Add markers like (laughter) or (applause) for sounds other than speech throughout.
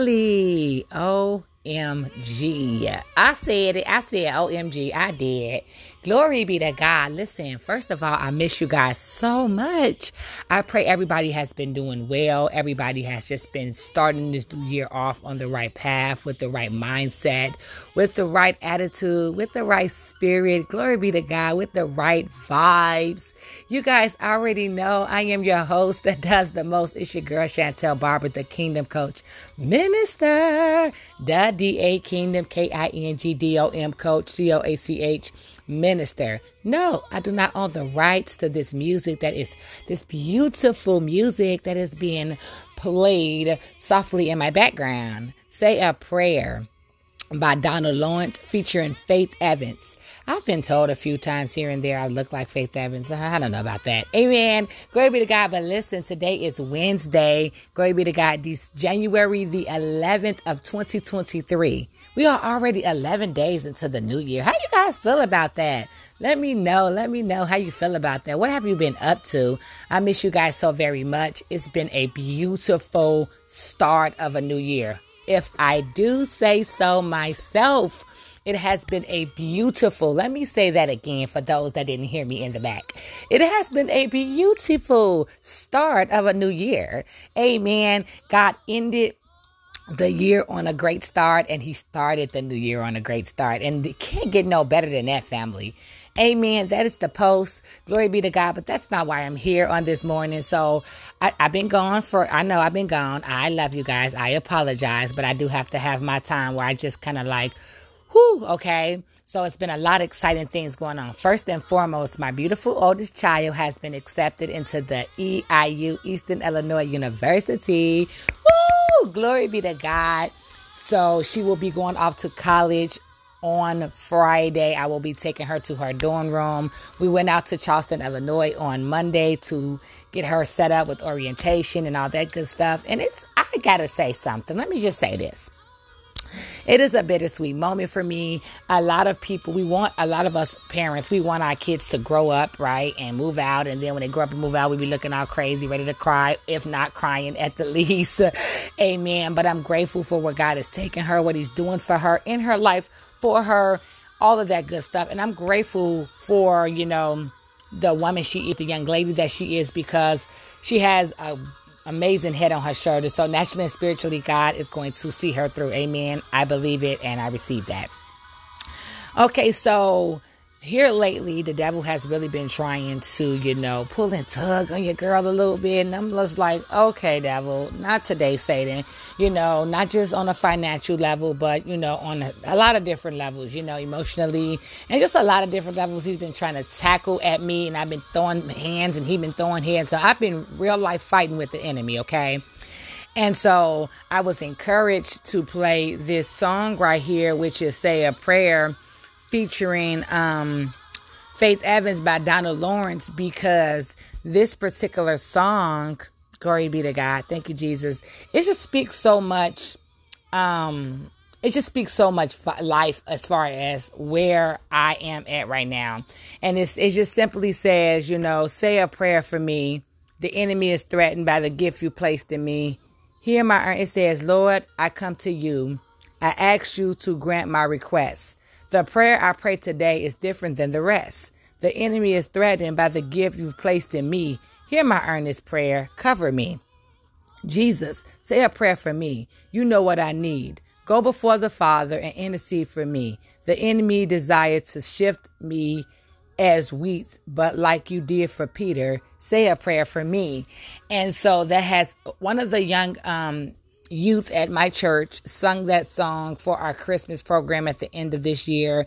family. OMG. I said it. I said OMG. I did. Glory be to God. Listen, first of all, I miss you guys so much. I pray everybody has been doing well. Everybody has just been starting this new year off on the right path, with the right mindset, with the right attitude, with the right spirit. Glory be to God, with the right vibes. You guys already know I am your host that does the most. It's your girl, Chantel Barber, the Kingdom Coach Minister. The D-A Kingdom, K-I-N-G-D-O-M Coach, C-O-A-C-H Minister. No, I do not own the rights to this music that is this beautiful music that is being played softly in my background. Say a prayer by Donald Lawrence featuring Faith Evans. I've been told a few times here and there I look like Faith Evans. I don't know about that. Amen. Glory be to God. But listen, today is Wednesday. Glory be to God. This January the 11th of 2023. We are already 11 days into the new year. How you guys feel about that? Let me know. Let me know how you feel about that. What have you been up to? I miss you guys so very much. It's been a beautiful start of a new year. If I do say so myself, it has been a beautiful, let me say that again for those that didn't hear me in the back. It has been a beautiful start of a new year. Amen. God ended the year on a great start and he started the new year on a great start. And it can't get no better than that family. Amen. That is the post. Glory be to god. But that's not why i'm here on this morning. So I, i've been gone for i know i've been gone. I love you guys. I apologize but i do have to have my time where i just kind of like whew okay so it's been a lot of exciting things going on. First and foremost, my beautiful oldest child has been accepted into the EIU, Eastern Illinois University. Woo! Glory be to God. So she will be going off to college on Friday. I will be taking her to her dorm room. We went out to Charleston, Illinois on Monday to get her set up with orientation and all that good stuff. And it's, I gotta say something. Let me just say this. It is a bittersweet moment for me. A lot of people, we want, a lot of us parents, we want our kids to grow up, right, and move out. And then when they grow up and move out, we be looking all crazy, ready to cry, if not crying at the (laughs) least. Amen. But I'm grateful for what God has taken her, what He's doing for her in her life, for her, all of that good stuff. And I'm grateful for, you know, the woman she is, the young lady that she is, because she has a amazing head on her shoulders. So naturally and spiritually, God is going to see her through. Amen. I believe it and I receive that. Okay, so here lately, the devil has really been trying to, you know, pull and tug on your girl a little bit. And I'm just like, okay, devil, not today, Satan. You know, not just on a financial level, but, you know, on a, a lot of different levels, you know, emotionally and just a lot of different levels he's been trying to tackle at me. And I've been throwing hands and he's been throwing hands. So I've been real life fighting with the enemy, okay? And so I was encouraged to play this song right here, which is Say a Prayer featuring um, Faith Evans by Donald Lawrence because this particular song, glory be to God, thank you, Jesus, it just speaks so much. Um, it just speaks so much life as far as where I am at right now. And it's, it just simply says, you know, say a prayer for me. The enemy is threatened by the gift you placed in me. Hear my, it says, Lord, I come to you. I ask you to grant my request. The prayer I pray today is different than the rest. The enemy is threatened by the gift you've placed in me. Hear my earnest prayer. Cover me. Jesus, say a prayer for me. You know what I need. Go before the Father and intercede for me. The enemy desire to shift me as wheat, but like you did for Peter, say a prayer for me. And so that has one of the young um, youth at my church sung that song for our Christmas program at the end of this year.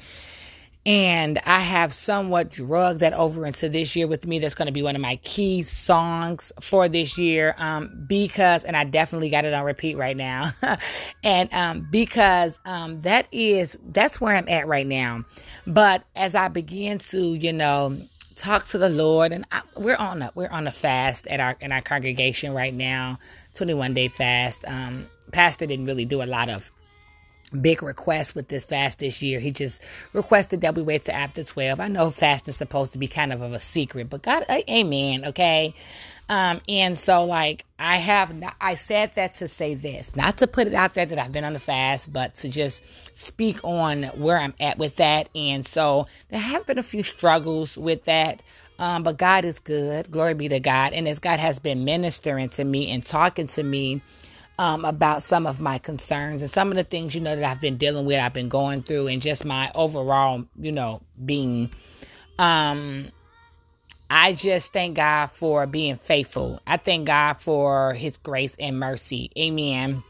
And I have somewhat drugged that over into this year with me. That's going to be one of my key songs for this year. Um, because, and I definitely got it on repeat right now. (laughs) and, um, because, um, that is, that's where I'm at right now. But as I begin to, you know, talk to the Lord, and I, we're on a, we're on a fast at our, in our congregation right now, 21 day fast. Um, pastor didn't really do a lot of big request with this fast this year. He just requested that we wait till after 12. I know fasting is supposed to be kind of, of a secret, but God, amen, okay? Um, and so like I have, not, I said that to say this, not to put it out there that I've been on the fast, but to just speak on where I'm at with that. And so there have been a few struggles with that. Um, but God is good. Glory be to God. And as God has been ministering to me and talking to me, um, about some of my concerns and some of the things, you know, that I've been dealing with, I've been going through, and just my overall, you know, being. Um, I just thank God for being faithful. I thank God for His grace and mercy. Amen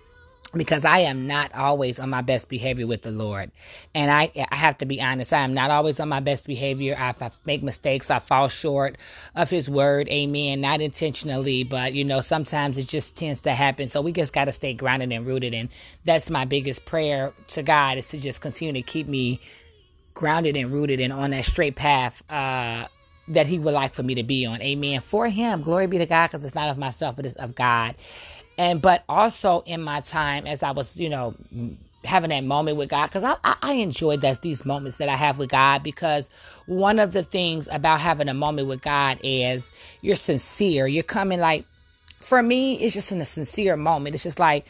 because I am not always on my best behavior with the Lord. And I, I have to be honest, I am not always on my best behavior. I, I make mistakes, I fall short of His word, amen. Not intentionally, but you know, sometimes it just tends to happen. So we just got to stay grounded and rooted. And that's my biggest prayer to God is to just continue to keep me grounded and rooted and on that straight path. Uh, that he would like for me to be on. Amen. For him, glory be to God, because it's not of myself, but it's of God and but also in my time as I was, you know, having that moment with God, because I, I, I enjoyed that these moments that I have with God, because one of the things about having a moment with God is you're sincere. You're coming like, for me, it's just in a sincere moment. It's just like,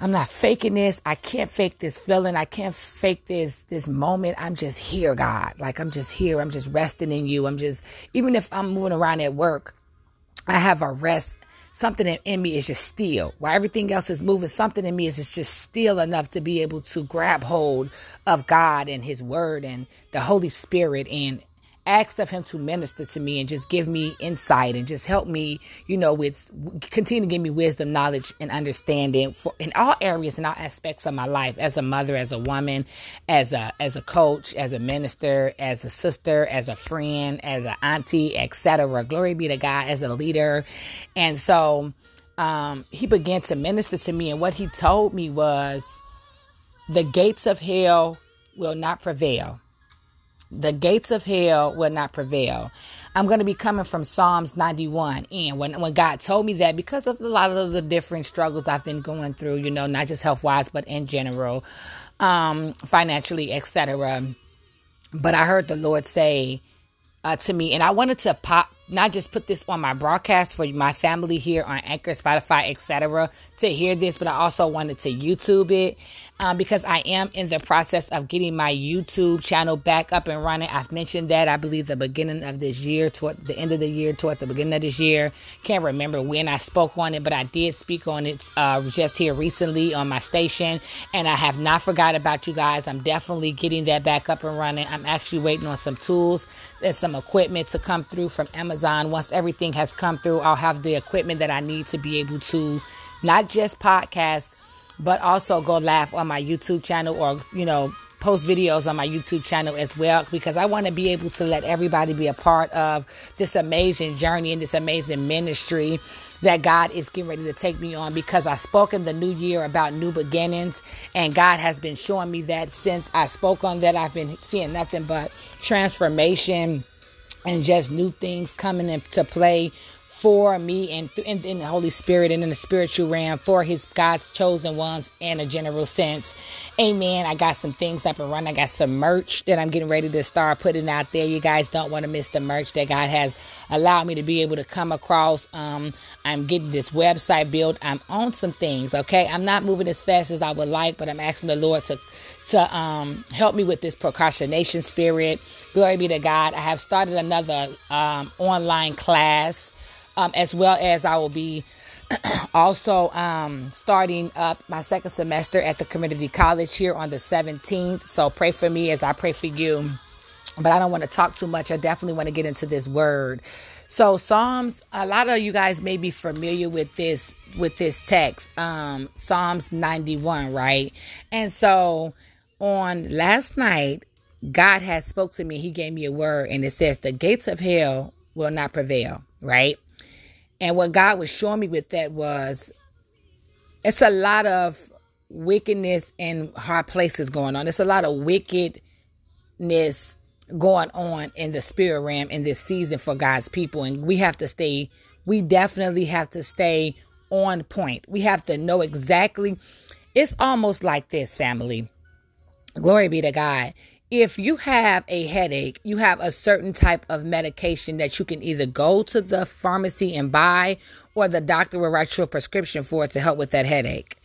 I'm not faking this. I can't fake this feeling. I can't fake this this moment. I'm just here, God. Like I'm just here. I'm just resting in you. I'm just even if I'm moving around at work, I have a rest something in me is just still. While everything else is moving, something in me is just still enough to be able to grab hold of God and His Word and the Holy Spirit and asked of him to minister to me and just give me insight and just help me, you know, with continue to give me wisdom, knowledge, and understanding for in all areas and all aspects of my life as a mother, as a woman, as a as a coach, as a minister, as a sister, as a friend, as an auntie, etc. Glory be to God, as a leader. And so um, he began to minister to me, and what he told me was the gates of hell will not prevail the gates of hell will not prevail. I'm going to be coming from Psalms 91. And when, when God told me that, because of a lot of the different struggles I've been going through, you know, not just health wise, but in general, um, financially, etc. But I heard the Lord say uh, to me, and I wanted to pop not just put this on my broadcast for my family here on Anchor, Spotify, etc. to hear this, but I also wanted to YouTube it um, because I am in the process of getting my YouTube channel back up and running. I've mentioned that I believe the beginning of this year, toward the end of the year, toward the beginning of this year. Can't remember when I spoke on it, but I did speak on it uh, just here recently on my station, and I have not forgot about you guys. I'm definitely getting that back up and running. I'm actually waiting on some tools and some equipment to come through from Amazon. Once everything has come through, I'll have the equipment that I need to be able to not just podcast but also go laugh on my YouTube channel or, you know, post videos on my YouTube channel as well because I want to be able to let everybody be a part of this amazing journey and this amazing ministry that God is getting ready to take me on because I spoke in the new year about new beginnings and God has been showing me that since I spoke on that I've been seeing nothing but transformation and just new things coming into play for me and in, the Holy Spirit and in the spiritual realm for His God's chosen ones in a general sense. Amen. I got some things up and running. I got some merch that I'm getting ready to start putting out there. You guys don't want to miss the merch that God has allowed me to be able to come across. Um, I'm getting this website built. I'm on some things. Okay, I'm not moving as fast as I would like, but I'm asking the Lord to to um, help me with this procrastination spirit. Glory be to God. I have started another um, online class um, as well as I will be (clears throat) also um, starting up my second semester at the community college here on the 17th. So pray for me as I pray for you. But I don't want to talk too much. I definitely want to get into this word. So Psalms, a lot of you guys may be familiar with this with this text, um, Psalms 91, right? And so on last night, God has spoke to me. He gave me a word, and it says, "The gates of hell will not prevail." Right? And what God was showing me with that was, it's a lot of wickedness and hard places going on. It's a lot of wickedness going on in the spirit realm in this season for God's people, and we have to stay. We definitely have to stay on point. We have to know exactly. It's almost like this, family. Glory be to God. If you have a headache, you have a certain type of medication that you can either go to the pharmacy and buy, or the doctor will write you a prescription for it to help with that headache.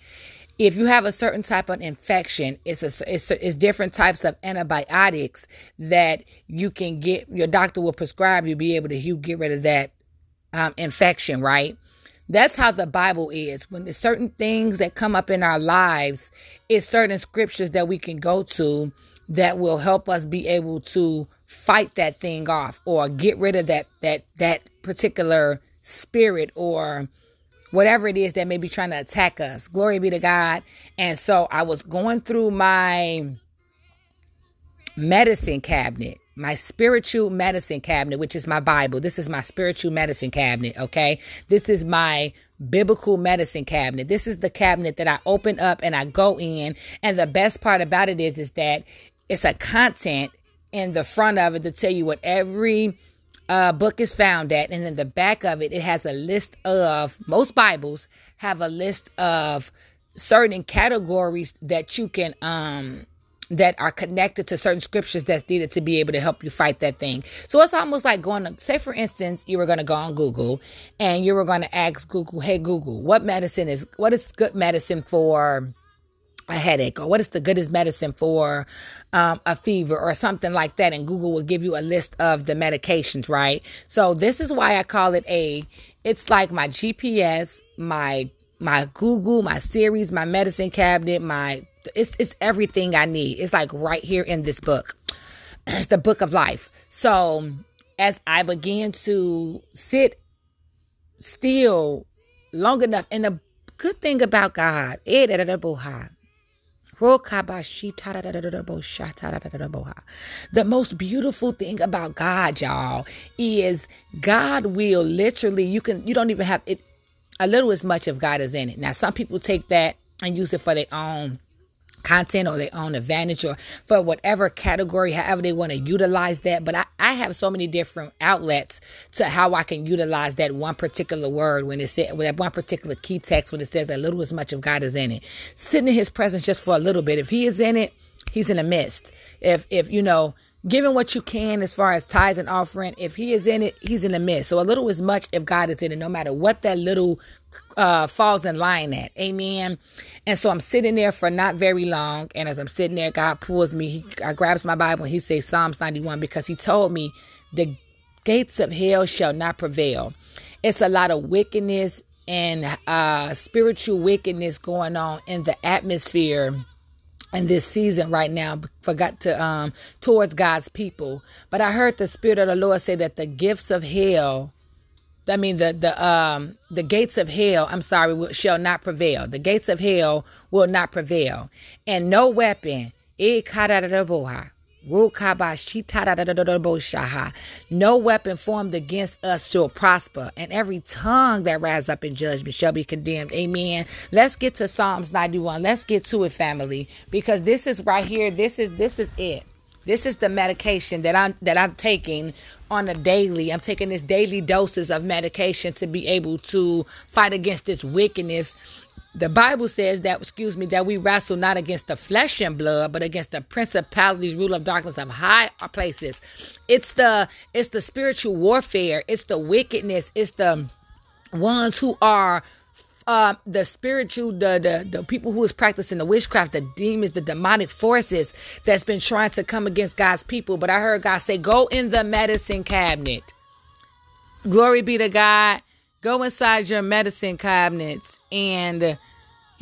If you have a certain type of infection, it's a, it's, a, it's different types of antibiotics that you can get. Your doctor will prescribe you be able to you get rid of that um, infection, right? That's how the Bible is. When there's certain things that come up in our lives, it's certain scriptures that we can go to that will help us be able to fight that thing off or get rid of that that that particular spirit or whatever it is that may be trying to attack us. Glory be to God. And so I was going through my medicine cabinet my spiritual medicine cabinet, which is my Bible. This is my spiritual medicine cabinet, okay? This is my biblical medicine cabinet. This is the cabinet that I open up and I go in. And the best part about it is, is that it's a content in the front of it to tell you what every uh, book is found at. And then the back of it, it has a list of, most Bibles have a list of certain categories that you can, um, that are connected to certain scriptures that's needed to be able to help you fight that thing. So it's almost like going to, say, for instance, you were going to go on Google and you were going to ask Google, hey, Google, what medicine is, what is good medicine for a headache or what is the goodest medicine for um, a fever or something like that and google will give you a list of the medications right so this is why i call it a it's like my gps my my google my series my medicine cabinet my it's it's everything I need. It's like right here in this book. (clears throat) It's the book of life. So as I began to sit still long enough, and the good thing about God, eh, the most beautiful thing about God, y'all, is God will literally, you can, you don't even have it, a little as much of God is in it. Now, some people take that and use it for their own content or their own advantage or for whatever category, however they want to utilize that. But I, I have so many different outlets to how I can utilize that one particular word when it said that one particular key text when it says that little as much of God is in it. Sitting in his presence just for a little bit. If he is in it, he's in the midst. If if you know giving what you can as far as tithes and offering. If he is in it, he's in the midst. So a little is much if God is in it, no matter what that little uh, falls in line at. Amen. And so I'm sitting there for not very long. And as I'm sitting there, God pulls me, he I grabs my Bible and he says Psalms 91 because he told me the gates of hell shall not prevail. It's a lot of wickedness and uh, spiritual wickedness going on in the atmosphere in this season right now forgot to um towards God's people. But I heard the Spirit of the Lord say that the gifts of hell I mean the the um the gates of hell, I'm sorry, shall not prevail. The gates of hell will not prevail. And no weapon, no weapon formed against us shall prosper, and every tongue that rises up in judgment shall be condemned. Amen. Let's get to Psalms 91. Let's get to it, family, because this is right here. This is this is it. This is the medication that I'm that I'm taking on a daily. I'm taking this daily doses of medication to be able to fight against this wickedness the Bible says that, excuse me, that we wrestle not against the flesh and blood, but against the principalities, rule of darkness of high places. It's the it's the spiritual warfare. It's the wickedness. It's the ones who are uh, the spiritual, the, the the people who is practicing the witchcraft, the demons, the demonic forces that's been trying to come against God's people. But I heard God say, "Go in the medicine cabinet." Glory be to God Go inside your medicine cabinets and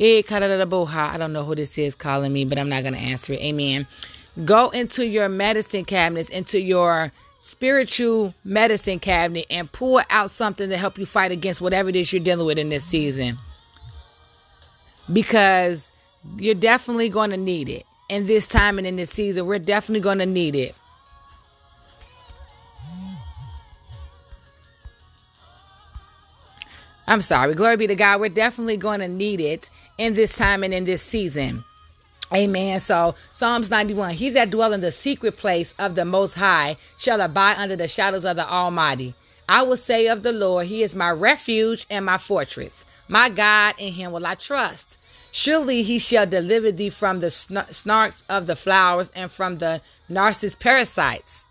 eh, I don't know who this is calling me, but I'm not going to answer it. Amen. Go into your medicine cabinets, into your spiritual medicine cabinet, and pull out something to help you fight against whatever it is you're dealing with in this season. Because you're definitely going to need it. In this time and in this season, we're definitely going to need it. I'm sorry. Glory be to God. We're definitely going to need it in this time and in this season. Amen. So Psalms 91, he that dwell in the secret place of the Most High shall abide under the shadows of the Almighty. I will say of the Lord, he is my refuge and my fortress. My God, in him will I trust. Surely he shall deliver thee from the snarks of the flowers and from the narcissus parasites.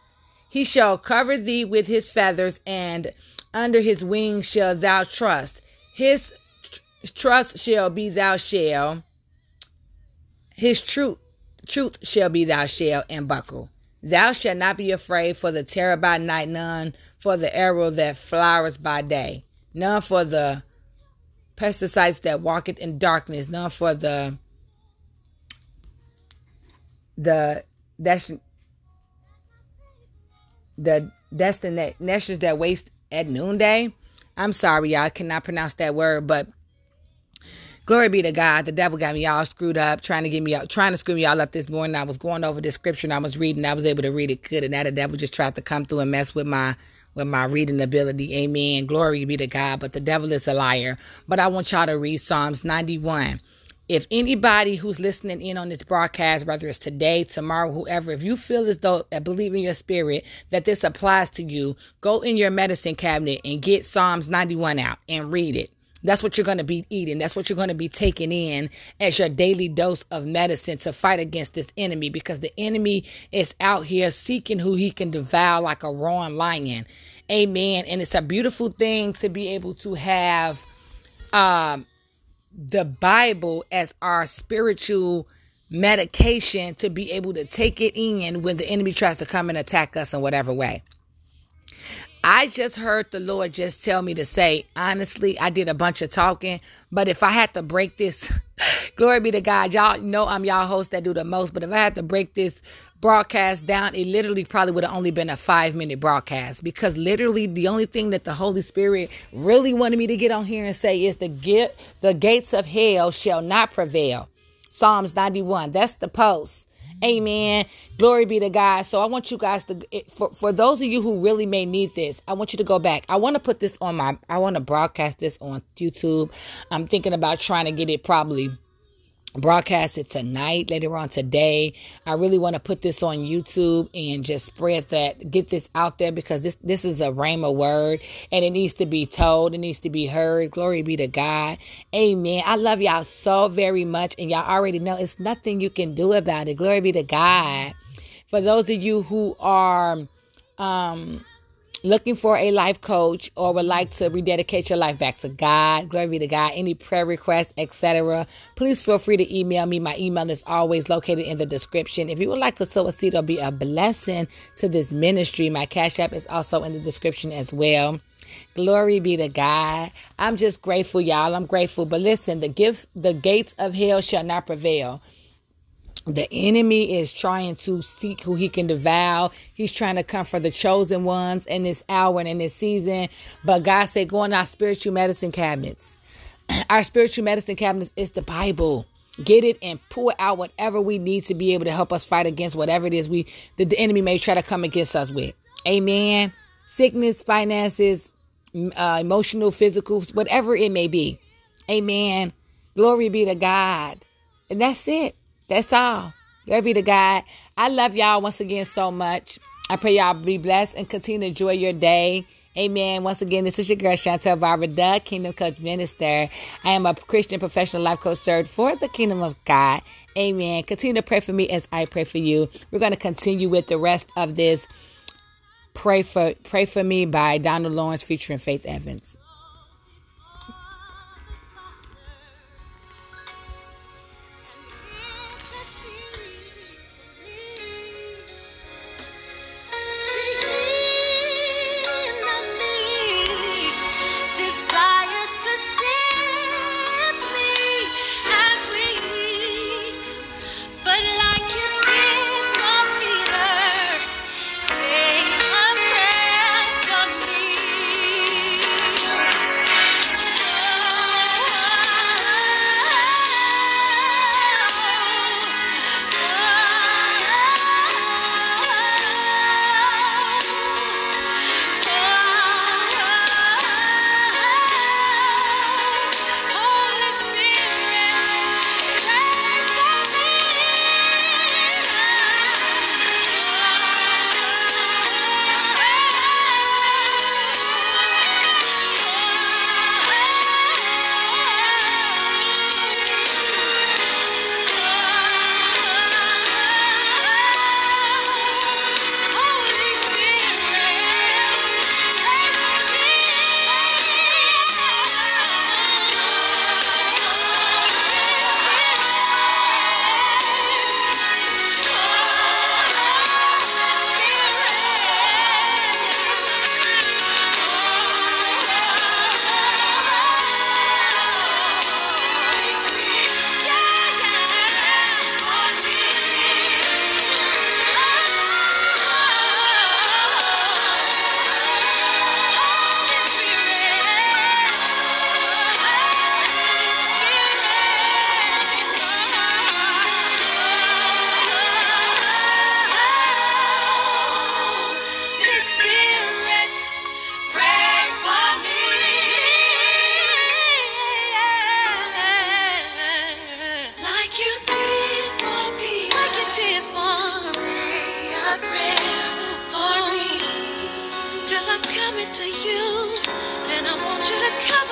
He shall cover thee with his feathers and under his wings shall thou trust. His tr- trust shall be thou shall. His truth truth shall be thou shall and buckle. Thou shalt not be afraid for the terror by night, none for the arrow that flowers by day, none for the pesticides that walketh in darkness, none for the the that's the destinations that waste at noonday. I'm sorry, y'all. I cannot pronounce that word, but glory be to God. The devil got me all screwed up, trying to get me out, trying to screw me all up this morning. I was going over the scripture and I was reading. I was able to read it good, and now the devil just tried to come through and mess with my with my reading ability. Amen. Glory be to God. But the devil is a liar. But I want y'all to read Psalms 91 if anybody who's listening in on this broadcast, whether it's today, tomorrow, whoever, if you feel as though believe in your spirit that this applies to you, go in your medicine cabinet and get Psalms 91 out and read it. That's what you're going to be eating. That's what you're going to be taking in as your daily dose of medicine to fight against this enemy because the enemy is out here seeking who he can devour like a roaring lion. Amen. And it's a beautiful thing to be able to have um the Bible as our spiritual medication to be able to take it in when the enemy tries to come and attack us in whatever way. I just heard the Lord just tell me to say, honestly, I did a bunch of talking, but if I had to break this, (laughs) glory be to God, y'all know I'm y'all host that do the most, but if I had to break this broadcast down, it literally probably would have only been a five minute broadcast because literally the only thing that the Holy Spirit really wanted me to get on here and say is the get the gates of hell shall not prevail. Psalms 91. That's the post. Amen. Glory be to God. So I want you guys to, for, for those of you who really may need this, I want you to go back. I want to put this on my, I want to broadcast this on YouTube. I'm thinking about trying to get it probably broadcast it tonight, later on today. I really want to put this on YouTube and just spread that, get this out there because this this is a rhema word and it needs to be told, it needs to be heard. Glory be to God. Amen. I love y'all so very much, and y'all already know it's nothing you can do about it. Glory be to God. For those of you who are um looking for a life coach or would like to rededicate your life back to God, glory be to God, any prayer requests, etc., please feel free to email me. My email is always located in the description. If you would like to sow a seed or be a blessing to this ministry, my Cash App is also in the description as well. Glory be to God. I'm just grateful, y'all. I'm grateful. But listen, the gift, the gates of hell shall not prevail. The enemy is trying to seek who he can devour. He's trying to come for the chosen ones in this hour and in this season. But God said, go in our spiritual medicine cabinets. (clears throat) Our spiritual medicine cabinets is the Bible. Get it and pull out whatever we need to be able to help us fight against whatever it is we that the enemy may try to come against us with. Amen. Sickness, finances, uh, emotional, physical, whatever it may be. Amen. Glory be to God. And that's it. That's all. Glory be to God. I love y'all once again so much. I pray y'all be blessed and continue to enjoy your day. Amen. Once again, this is your girl Chantel Barbara, the Kingdom Coach Minister. I am a Christian professional life coach served for the Kingdom of God. Amen. Continue to pray for me as I pray for you. We're going to continue with the rest of this. Pray for Pray for Me by Donald Lawrence featuring Faith Evans. to you, and I want you to come.